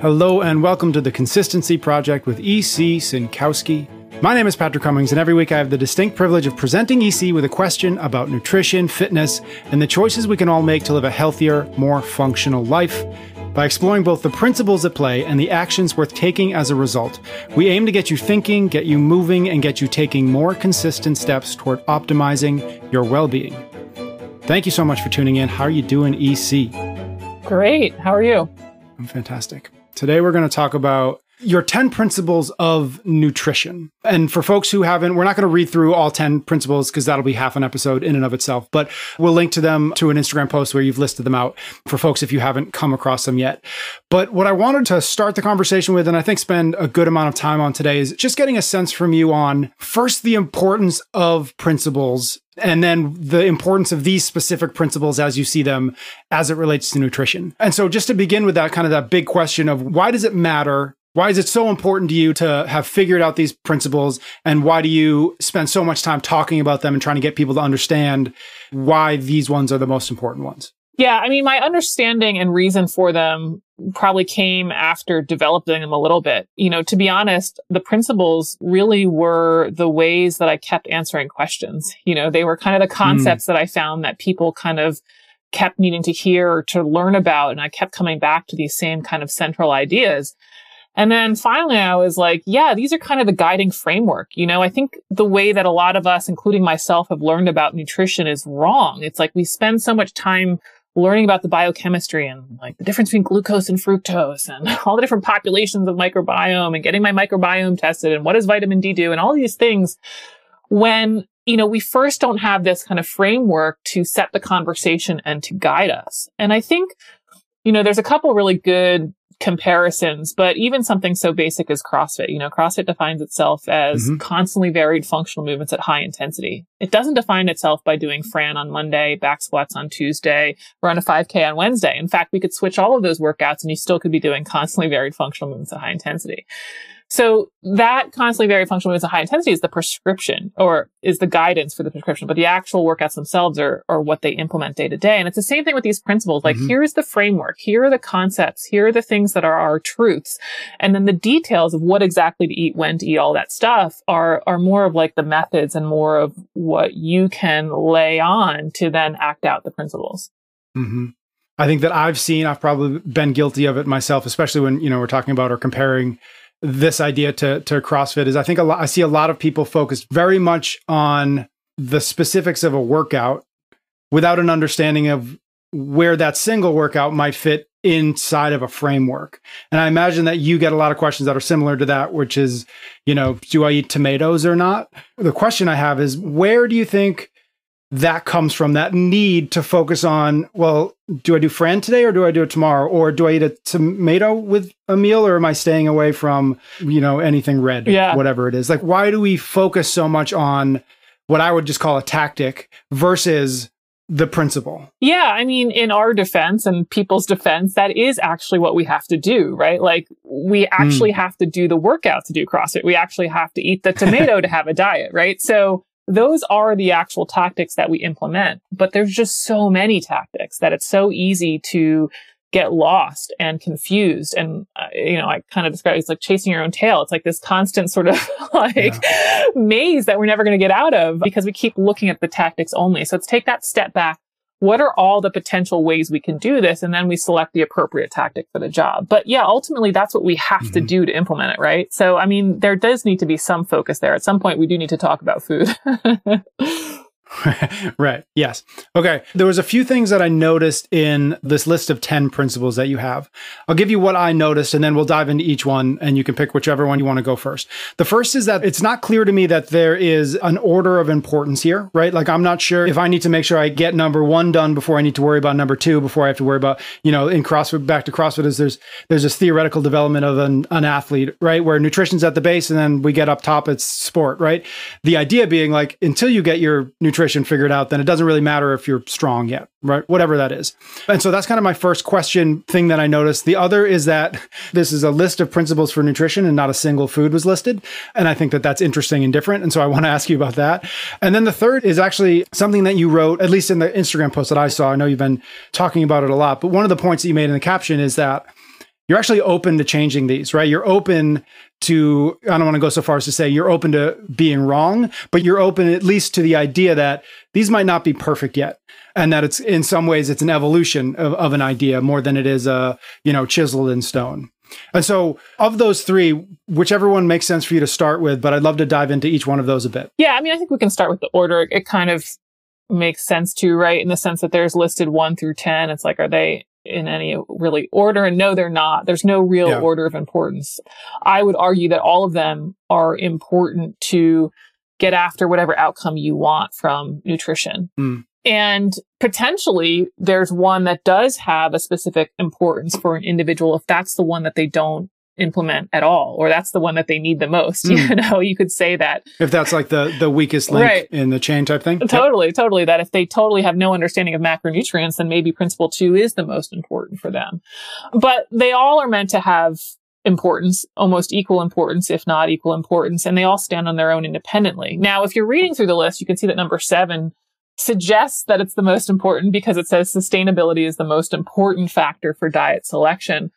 Hello and welcome to the Consistency Project with E.C. Synkowski. My name is Patrick Cummings, and every week I have the distinct privilege of presenting EC with a question about nutrition, fitness, and the choices we can all make to live a healthier, more functional life. By exploring both the principles at play and the actions worth taking as a result, we aim to get you thinking, get you moving, and get you taking more consistent steps toward optimizing your well being. Thank you so much for tuning in. How are you doing, EC? Great. How are you? I'm fantastic. Today we're going to talk about your 10 principles of nutrition. And for folks who haven't, we're not going to read through all 10 principles because that'll be half an episode in and of itself, but we'll link to them to an Instagram post where you've listed them out for folks if you haven't come across them yet. But what I wanted to start the conversation with, and I think spend a good amount of time on today, is just getting a sense from you on first the importance of principles and then the importance of these specific principles as you see them as it relates to nutrition. And so just to begin with that kind of that big question of why does it matter why is it so important to you to have figured out these principles? And why do you spend so much time talking about them and trying to get people to understand why these ones are the most important ones? Yeah, I mean, my understanding and reason for them probably came after developing them a little bit. You know, to be honest, the principles really were the ways that I kept answering questions. You know, they were kind of the hmm. concepts mm. that I found that people kind of kept needing to hear or to learn about. And I kept coming back to these same kind of central ideas. And then finally, I was like, yeah, these are kind of the guiding framework. You know, I think the way that a lot of us, including myself, have learned about nutrition is wrong. It's like we spend so much time learning about the biochemistry and like the difference between glucose and fructose and all the different populations of microbiome and getting my microbiome tested and what does vitamin D do and all these things when you know, we first don't have this kind of framework to set the conversation and to guide us. And I think, you know, there's a couple really good comparisons, but even something so basic as CrossFit, you know, CrossFit defines itself as mm-hmm. constantly varied functional movements at high intensity. It doesn't define itself by doing Fran on Monday, back squats on Tuesday, run a 5K on Wednesday. In fact, we could switch all of those workouts and you still could be doing constantly varied functional movements at high intensity. So that constantly varied functional movements at high intensity is the prescription or is the guidance for the prescription, but the actual workouts themselves are, are what they implement day to day. And it's the same thing with these principles. Like mm-hmm. here's the framework. Here are the concepts. Here are the things that are our truths. And then the details of what exactly to eat, when to eat, all that stuff are, are more of like the methods and more of what you can lay on to then act out the principles. Mm-hmm. I think that I've seen, I've probably been guilty of it myself, especially when, you know, we're talking about or comparing this idea to to CrossFit is I think a lot I see a lot of people focused very much on the specifics of a workout without an understanding of where that single workout might fit inside of a framework. And I imagine that you get a lot of questions that are similar to that, which is, you know, do I eat tomatoes or not? The question I have is where do you think that comes from that need to focus on well do i do fran today or do i do it tomorrow or do i eat a tomato with a meal or am i staying away from you know anything red yeah. whatever it is like why do we focus so much on what i would just call a tactic versus the principle. Yeah, I mean, in our defense and people's defense, that is actually what we have to do, right? Like, we actually mm. have to do the workout to do CrossFit. We actually have to eat the tomato to have a diet, right? So, those are the actual tactics that we implement. But there's just so many tactics that it's so easy to get lost and confused. And, uh, you know, I kind of describe it as like chasing your own tail. It's like this constant sort of like yeah. maze that we're never going to get out of because we keep looking at the tactics only. So let's take that step back what are all the potential ways we can do this? And then we select the appropriate tactic for the job. But yeah, ultimately that's what we have mm-hmm. to do to implement it, right? So, I mean, there does need to be some focus there. At some point, we do need to talk about food. right. Yes. Okay. There was a few things that I noticed in this list of 10 principles that you have. I'll give you what I noticed and then we'll dive into each one and you can pick whichever one you want to go first. The first is that it's not clear to me that there is an order of importance here, right? Like I'm not sure if I need to make sure I get number 1 done before I need to worry about number 2 before I have to worry about, you know, in CrossFit back to CrossFit is there's there's this theoretical development of an, an athlete, right? Where nutrition's at the base and then we get up top it's sport, right? The idea being like until you get your nutrition nutrition figured out, then it doesn't really matter if you're strong yet, right? Whatever that is. And so that's kind of my first question thing that I noticed. The other is that this is a list of principles for nutrition and not a single food was listed. And I think that that's interesting and different. And so I want to ask you about that. And then the third is actually something that you wrote, at least in the Instagram post that I saw. I know you've been talking about it a lot, but one of the points that you made in the caption is that you're actually open to changing these, right? You're open to, I don't want to go so far as to say you're open to being wrong, but you're open at least to the idea that these might not be perfect yet. And that it's in some ways it's an evolution of, of an idea more than it is a, you know, chiseled in stone. And so, of those three, whichever one makes sense for you to start with, but I'd love to dive into each one of those a bit. Yeah, I mean, I think we can start with the order. It kind of makes sense too, right? In the sense that there's listed one through 10. It's like, are they in any really order? And no, they're not. There's no real yeah. order of importance. I would argue that all of them are important to get after whatever outcome you want from nutrition. Mm. And potentially there's one that does have a specific importance for an individual if that's the one that they don't implement at all or that's the one that they need the most mm. you know you could say that if that's like the the weakest link right. in the chain type thing totally yep. totally that if they totally have no understanding of macronutrients then maybe principle 2 is the most important for them but they all are meant to have importance almost equal importance if not equal importance and they all stand on their own independently now if you're reading through the list you can see that number 7 suggests that it's the most important because it says sustainability is the most important factor for diet selection.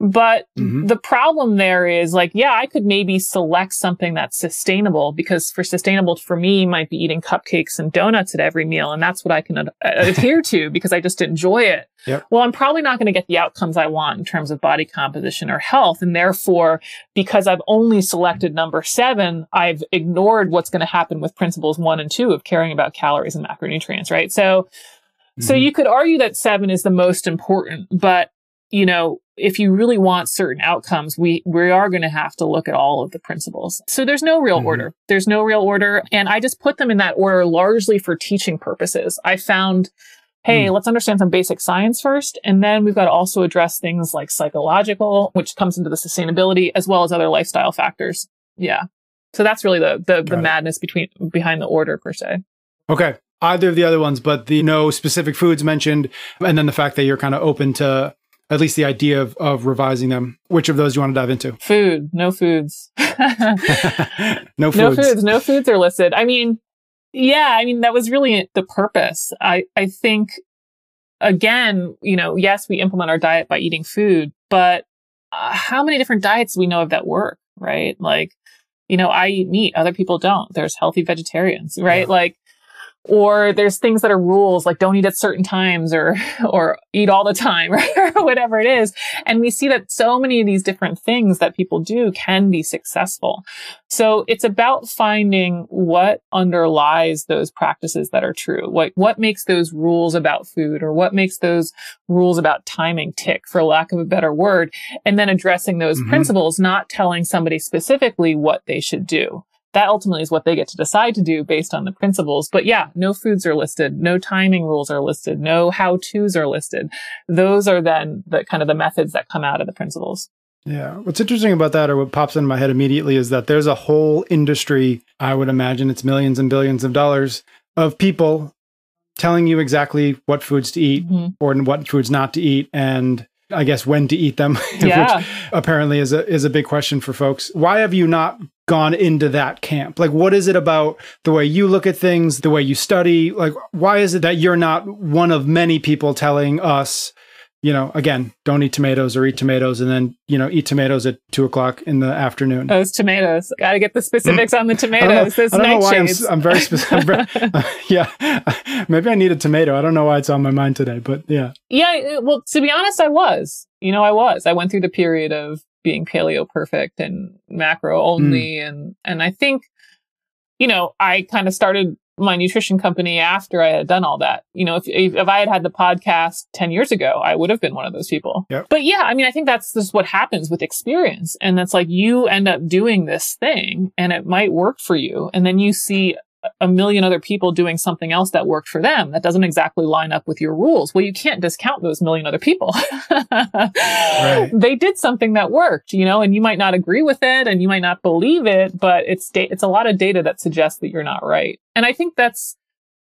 But mm-hmm. the problem there is like, yeah, I could maybe select something that's sustainable because for sustainable for me might be eating cupcakes and donuts at every meal. And that's what I can ad- adhere to because I just enjoy it. Yep. Well, I'm probably not going to get the outcomes I want in terms of body composition or health. And therefore, because I've only selected number seven, I've ignored what's going to happen with principles one and two of caring about calories and macronutrients, right? So, mm-hmm. so you could argue that seven is the most important, but you know, if you really want certain outcomes, we, we are going to have to look at all of the principles. So there's no real mm-hmm. order. There's no real order. And I just put them in that order largely for teaching purposes. I found, hey, mm. let's understand some basic science first. And then we've got to also address things like psychological, which comes into the sustainability as well as other lifestyle factors. Yeah. So that's really the, the, the madness between, behind the order per se. Okay either of the other ones, but the no specific foods mentioned, and then the fact that you're kind of open to at least the idea of, of revising them. Which of those do you want to dive into? Food, no foods. no foods. No foods. No foods are listed. I mean, yeah, I mean, that was really the purpose. I, I think, again, you know, yes, we implement our diet by eating food, but uh, how many different diets do we know of that work, right? Like, you know, I eat meat, other people don't. There's healthy vegetarians, right? Yeah. Like, or there's things that are rules like don't eat at certain times or or eat all the time or whatever it is. And we see that so many of these different things that people do can be successful. So it's about finding what underlies those practices that are true. What what makes those rules about food or what makes those rules about timing tick for lack of a better word and then addressing those mm-hmm. principles not telling somebody specifically what they should do that ultimately is what they get to decide to do based on the principles. But yeah, no foods are listed, no timing rules are listed, no how to's are listed. Those are then the kind of the methods that come out of the principles. Yeah. What's interesting about that, or what pops in my head immediately, is that there's a whole industry, I would imagine it's millions and billions of dollars, of people telling you exactly what foods to eat mm-hmm. or what foods not to eat. And I guess when to eat them, yeah. which apparently is a is a big question for folks. Why have you not gone into that camp? Like what is it about the way you look at things, the way you study? Like why is it that you're not one of many people telling us you know, again, don't eat tomatoes or eat tomatoes and then, you know, eat tomatoes at two o'clock in the afternoon. Those tomatoes. Got to get the specifics on the tomatoes. I don't know, I don't know why I'm, I'm, very specific. uh, yeah. Maybe I need a tomato. I don't know why it's on my mind today, but yeah. Yeah. Well, to be honest, I was. You know, I was. I went through the period of being paleo perfect and macro only. Mm. And, and I think, you know, I kind of started my nutrition company after I had done all that. You know, if, if I had had the podcast 10 years ago, I would have been one of those people. Yep. But yeah, I mean, I think that's just what happens with experience. And that's like you end up doing this thing and it might work for you. And then you see a million other people doing something else that worked for them that doesn't exactly line up with your rules. Well, you can't discount those million other people. right. They did something that worked, you know, and you might not agree with it and you might not believe it, but it's da- it's a lot of data that suggests that you're not right. And I think that's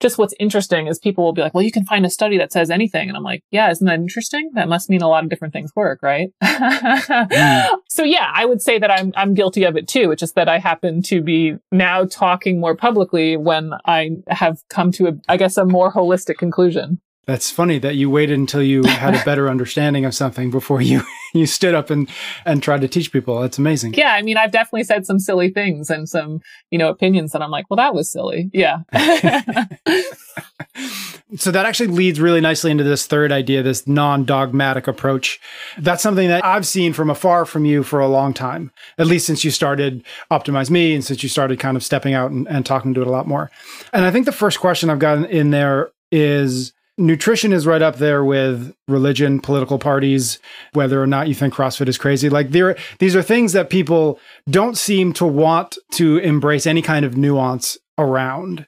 just what's interesting is people will be like, well, you can find a study that says anything. And I'm like, yeah, isn't that interesting? That must mean a lot of different things work, right? mm. So yeah, I would say that I'm, I'm guilty of it too. It's just that I happen to be now talking more publicly when I have come to a, I guess, a more holistic conclusion. That's funny that you waited until you had a better understanding of something before you you stood up and and tried to teach people. That's amazing. Yeah, I mean, I've definitely said some silly things and some, you know, opinions that I'm like, well, that was silly. Yeah. so that actually leads really nicely into this third idea, this non-dogmatic approach. That's something that I've seen from afar from you for a long time, at least since you started Optimize Me and since you started kind of stepping out and, and talking to it a lot more. And I think the first question I've got in there is nutrition is right up there with religion, political parties, whether or not you think CrossFit is crazy. Like there, these are things that people don't seem to want to embrace any kind of nuance around.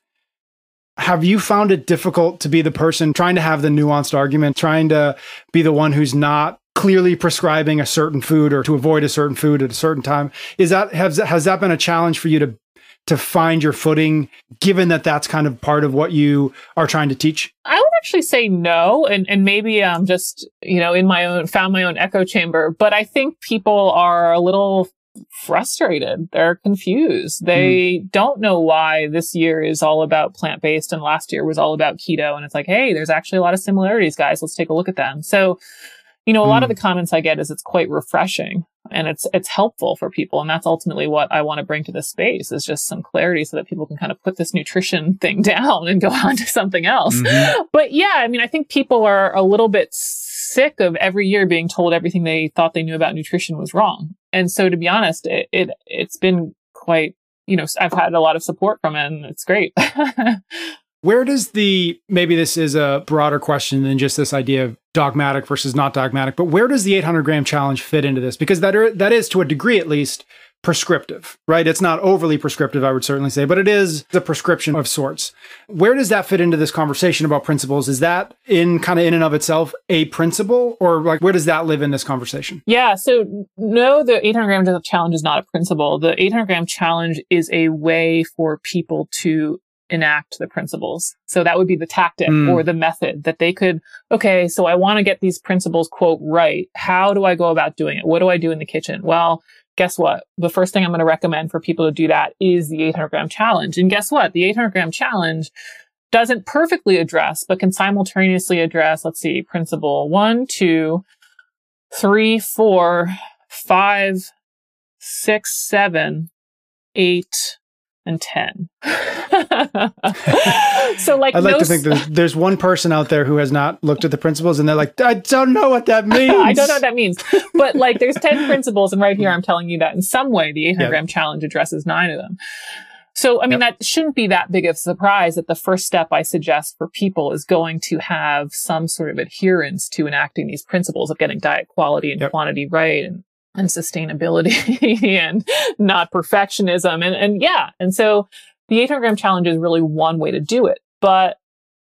Have you found it difficult to be the person trying to have the nuanced argument, trying to be the one who's not clearly prescribing a certain food or to avoid a certain food at a certain time? Is that has has that been a challenge for you to to find your footing, given that that's kind of part of what you are trying to teach? Actually say no, and and maybe I'm just you know in my own found my own echo chamber, but I think people are a little frustrated. They're confused. They mm. don't know why this year is all about plant based and last year was all about keto. And it's like, hey, there's actually a lot of similarities, guys. Let's take a look at them. So, you know, a mm. lot of hmm. the comments I get is it's quite refreshing and it's it's helpful for people and that's ultimately what I want to bring to this space is just some clarity so that people can kind of put this nutrition thing down and go on to something else. Mm-hmm. But yeah, I mean, I think people are a little bit sick of every year being told everything they thought they knew about nutrition was wrong. And so to be honest, it, it it's been quite, you know, I've had a lot of support from it and it's great. Where does the maybe this is a broader question than just this idea of dogmatic versus not dogmatic, but where does the 800 gram challenge fit into this? Because that are, that is to a degree at least prescriptive, right? It's not overly prescriptive, I would certainly say, but it is the prescription of sorts. Where does that fit into this conversation about principles? Is that in kind of in and of itself a principle or like where does that live in this conversation? Yeah. So no, the 800 gram challenge is not a principle. The 800 gram challenge is a way for people to enact the principles. So that would be the tactic mm. or the method that they could, okay, so I want to get these principles quote right. How do I go about doing it? What do I do in the kitchen? Well, guess what? The first thing I'm going to recommend for people to do that is the 800 gram challenge. And guess what? The 800 gram challenge doesn't perfectly address, but can simultaneously address, let's see, principle one, two, three, four, five, six, seven, eight, and 10. so like I'd like no to think that there's one person out there who has not looked at the principles and they're like, I don't know what that means. I don't know what that means. But like there's 10 principles and right here I'm telling you that in some way the 800 gram challenge addresses nine of them. So, I mean, yep. that shouldn't be that big of a surprise that the first step I suggest for people is going to have some sort of adherence to enacting these principles of getting diet quality and yep. quantity right and and sustainability and not perfectionism. And, and yeah. And so the 800 gram challenge is really one way to do it. But,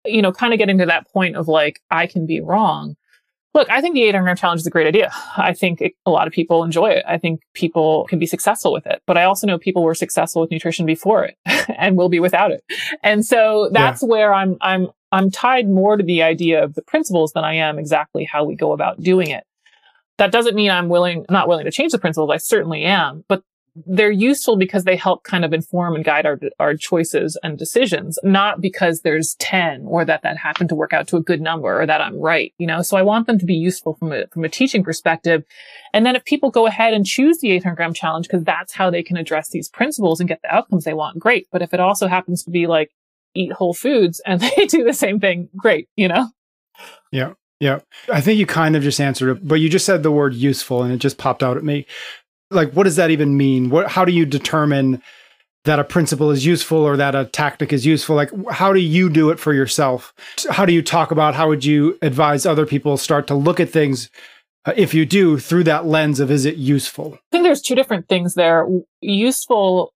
you know, kind of getting to that point of like, I can be wrong. Look, I think the 800 gram challenge is a great idea. I think it, a lot of people enjoy it. I think people can be successful with it. But I also know people were successful with nutrition before it and will be without it. And so that's yeah. where I'm, I'm, I'm tied more to the idea of the principles than I am exactly how we go about doing it. That doesn't mean I'm willing, not willing to change the principles. I certainly am, but they're useful because they help kind of inform and guide our, our choices and decisions, not because there's 10 or that that happened to work out to a good number or that I'm right, you know? So I want them to be useful from a, from a teaching perspective. And then if people go ahead and choose the 800 gram challenge, because that's how they can address these principles and get the outcomes they want, great. But if it also happens to be like eat whole foods and they do the same thing, great, you know? Yeah. Yeah. I think you kind of just answered it, but you just said the word useful and it just popped out at me. Like, what does that even mean? What, how do you determine that a principle is useful or that a tactic is useful? Like, how do you do it for yourself? How do you talk about how would you advise other people start to look at things uh, if you do through that lens of is it useful? I think there's two different things there. Useful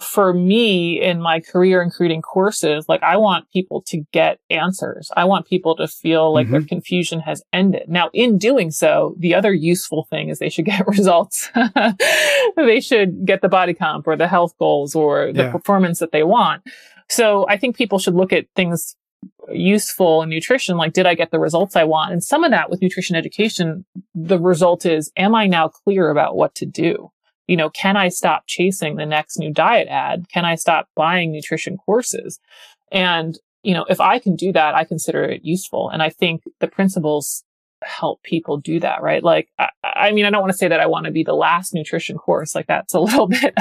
for me in my career in creating courses, like I want people to get answers. I want people to feel like mm-hmm. their confusion has ended. Now, in doing so, the other useful thing is they should get results. they should get the body comp or the health goals or the yeah. performance that they want. So I think people should look at things useful in nutrition like did i get the results i want and some of that with nutrition education the result is am i now clear about what to do you know, can I stop chasing the next new diet ad? Can I stop buying nutrition courses? And you know, if I can do that, I consider it useful. And I think the principles help people do that, right? Like, I, I mean, I don't want to say that I want to be the last nutrition course. Like that's a little bit,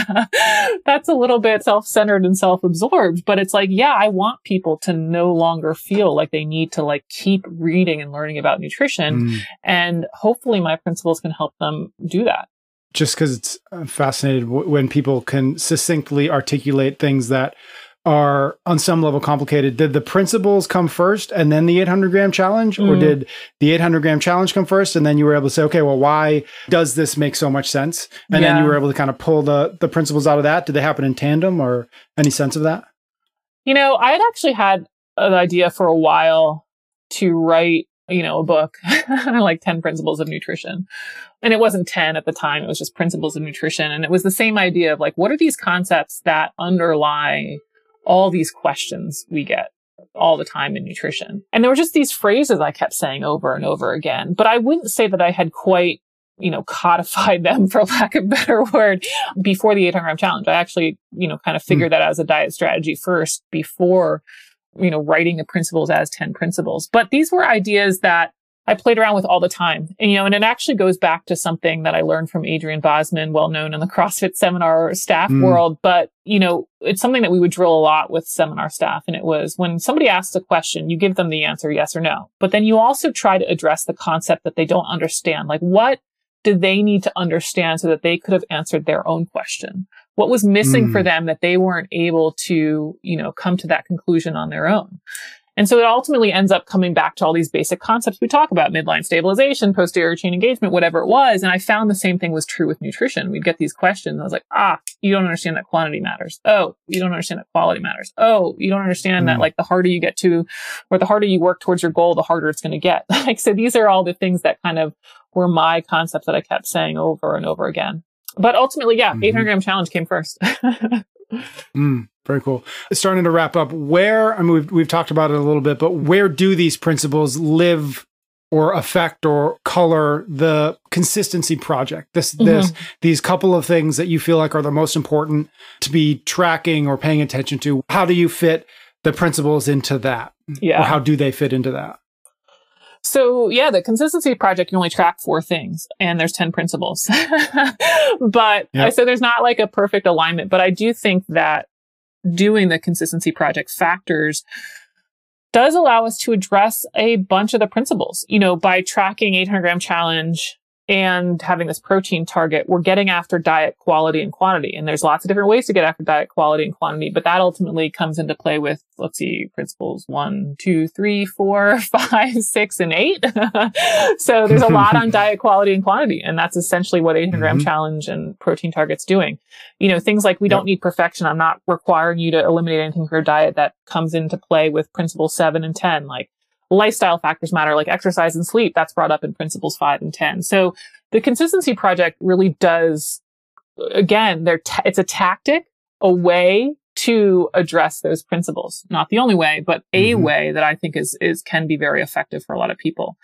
that's a little bit self-centered and self-absorbed, but it's like, yeah, I want people to no longer feel like they need to like keep reading and learning about nutrition. Mm. And hopefully my principles can help them do that. Just because it's uh, fascinated when people can succinctly articulate things that are on some level complicated. Did the principles come first and then the 800 gram challenge, mm. or did the 800 gram challenge come first and then you were able to say, okay, well, why does this make so much sense? And yeah. then you were able to kind of pull the the principles out of that. Did they happen in tandem, or any sense of that? You know, I had actually had an idea for a while to write, you know, a book like 10 principles of nutrition. And it wasn't 10 at the time. It was just principles of nutrition. And it was the same idea of like, what are these concepts that underlie all these questions we get all the time in nutrition. And there were just these phrases I kept saying over and over again, but I wouldn't say that I had quite you know, codified them for lack of a better word before the 800 gram challenge. I actually, you know, kind of figured mm. that as a diet strategy first before, you know, writing the principles as 10 principles. But these were ideas that I played around with all the time. And, you know, and it actually goes back to something that I learned from Adrian Bozman, well known in the CrossFit seminar staff mm. world. But, you know, it's something that we would drill a lot with seminar staff. And it was when somebody asks a question, you give them the answer yes or no. But then you also try to address the concept that they don't understand. Like what did they need to understand so that they could have answered their own question? What was missing mm. for them that they weren't able to, you know, come to that conclusion on their own? And so it ultimately ends up coming back to all these basic concepts we talk about, midline stabilization, posterior chain engagement, whatever it was. And I found the same thing was true with nutrition. We'd get these questions. I was like, ah, you don't understand that quantity matters. Oh, you don't understand that quality matters. Oh, you don't understand that like the harder you get to, or the harder you work towards your goal, the harder it's going to get. like, so these are all the things that kind of were my concepts that I kept saying over and over again. But ultimately, yeah, mm-hmm. 800 gram challenge came first. mm. Very cool. Starting to wrap up, where I mean we've we've talked about it a little bit, but where do these principles live or affect or color the consistency project? This mm-hmm. this these couple of things that you feel like are the most important to be tracking or paying attention to. How do you fit the principles into that? Yeah. Or how do they fit into that? So yeah, the consistency project can only track four things and there's 10 principles. but yep. so there's not like a perfect alignment, but I do think that doing the consistency project factors does allow us to address a bunch of the principles. You know, by tracking 800 gram challenge, and having this protein target, we're getting after diet quality and quantity. And there's lots of different ways to get after diet quality and quantity, but that ultimately comes into play with, let's see, principles one, two, three, four, five, six, and eight. so there's a lot on diet quality and quantity. And that's essentially what 800 gram mm-hmm. challenge and protein targets doing. You know, things like we yep. don't need perfection. I'm not requiring you to eliminate anything from your diet that comes into play with principle seven and 10. Like lifestyle factors matter like exercise and sleep. That's brought up in principles five and 10. So the consistency project really does, again, ta- it's a tactic, a way to address those principles. Not the only way, but a mm-hmm. way that I think is, is, can be very effective for a lot of people.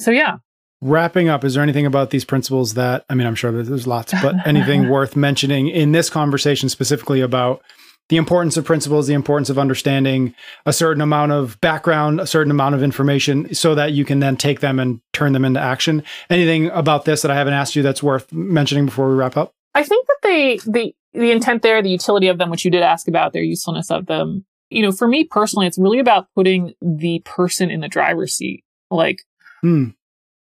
So yeah. Wrapping up, is there anything about these principles that, I mean, I'm sure there's lots, but anything worth mentioning in this conversation specifically about the importance of principles, the importance of understanding a certain amount of background, a certain amount of information so that you can then take them and turn them into action. Anything about this that I haven't asked you that's worth mentioning before we wrap up? I think that they, the, the intent there, the utility of them, which you did ask about, their usefulness of them, you know, for me personally, it's really about putting the person in the driver's seat. Like, hmm.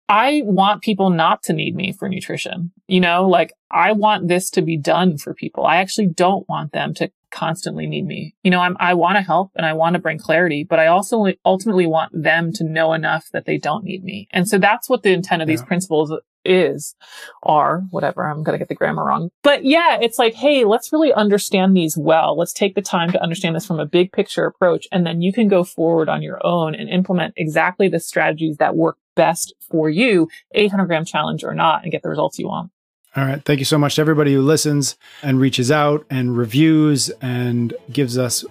I want people not to need me for nutrition. You know, like I want this to be done for people. I actually don't want them to constantly need me. You know, I'm, I want to help and I want to bring clarity, but I also ultimately want them to know enough that they don't need me. And so that's what the intent of yeah. these principles is, are, whatever. I'm going to get the grammar wrong. But yeah, it's like, hey, let's really understand these well. Let's take the time to understand this from a big picture approach. And then you can go forward on your own and implement exactly the strategies that work best for you, 800 gram challenge or not, and get the results you want. All right. Thank you so much to everybody who listens and reaches out and reviews and gives us,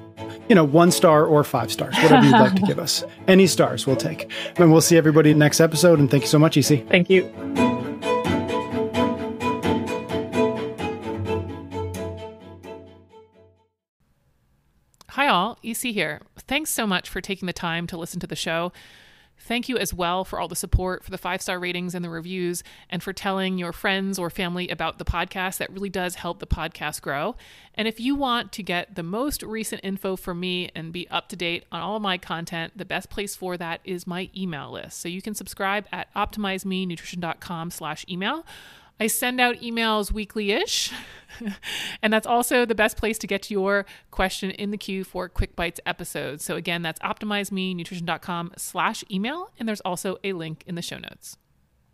you know, one star or five stars, whatever you'd like to give us. Any stars we'll take. And we'll see everybody next episode. And thank you so much, EC. Thank you. Hi, all. EC here. Thanks so much for taking the time to listen to the show. Thank you as well for all the support, for the five star ratings and the reviews, and for telling your friends or family about the podcast. That really does help the podcast grow. And if you want to get the most recent info from me and be up to date on all of my content, the best place for that is my email list. So you can subscribe at optimizemenutrition.com slash email. I send out emails weekly ish. and that's also the best place to get your question in the queue for Quick Bites episodes. So again, that's optimizemenutrition.com slash email. And there's also a link in the show notes.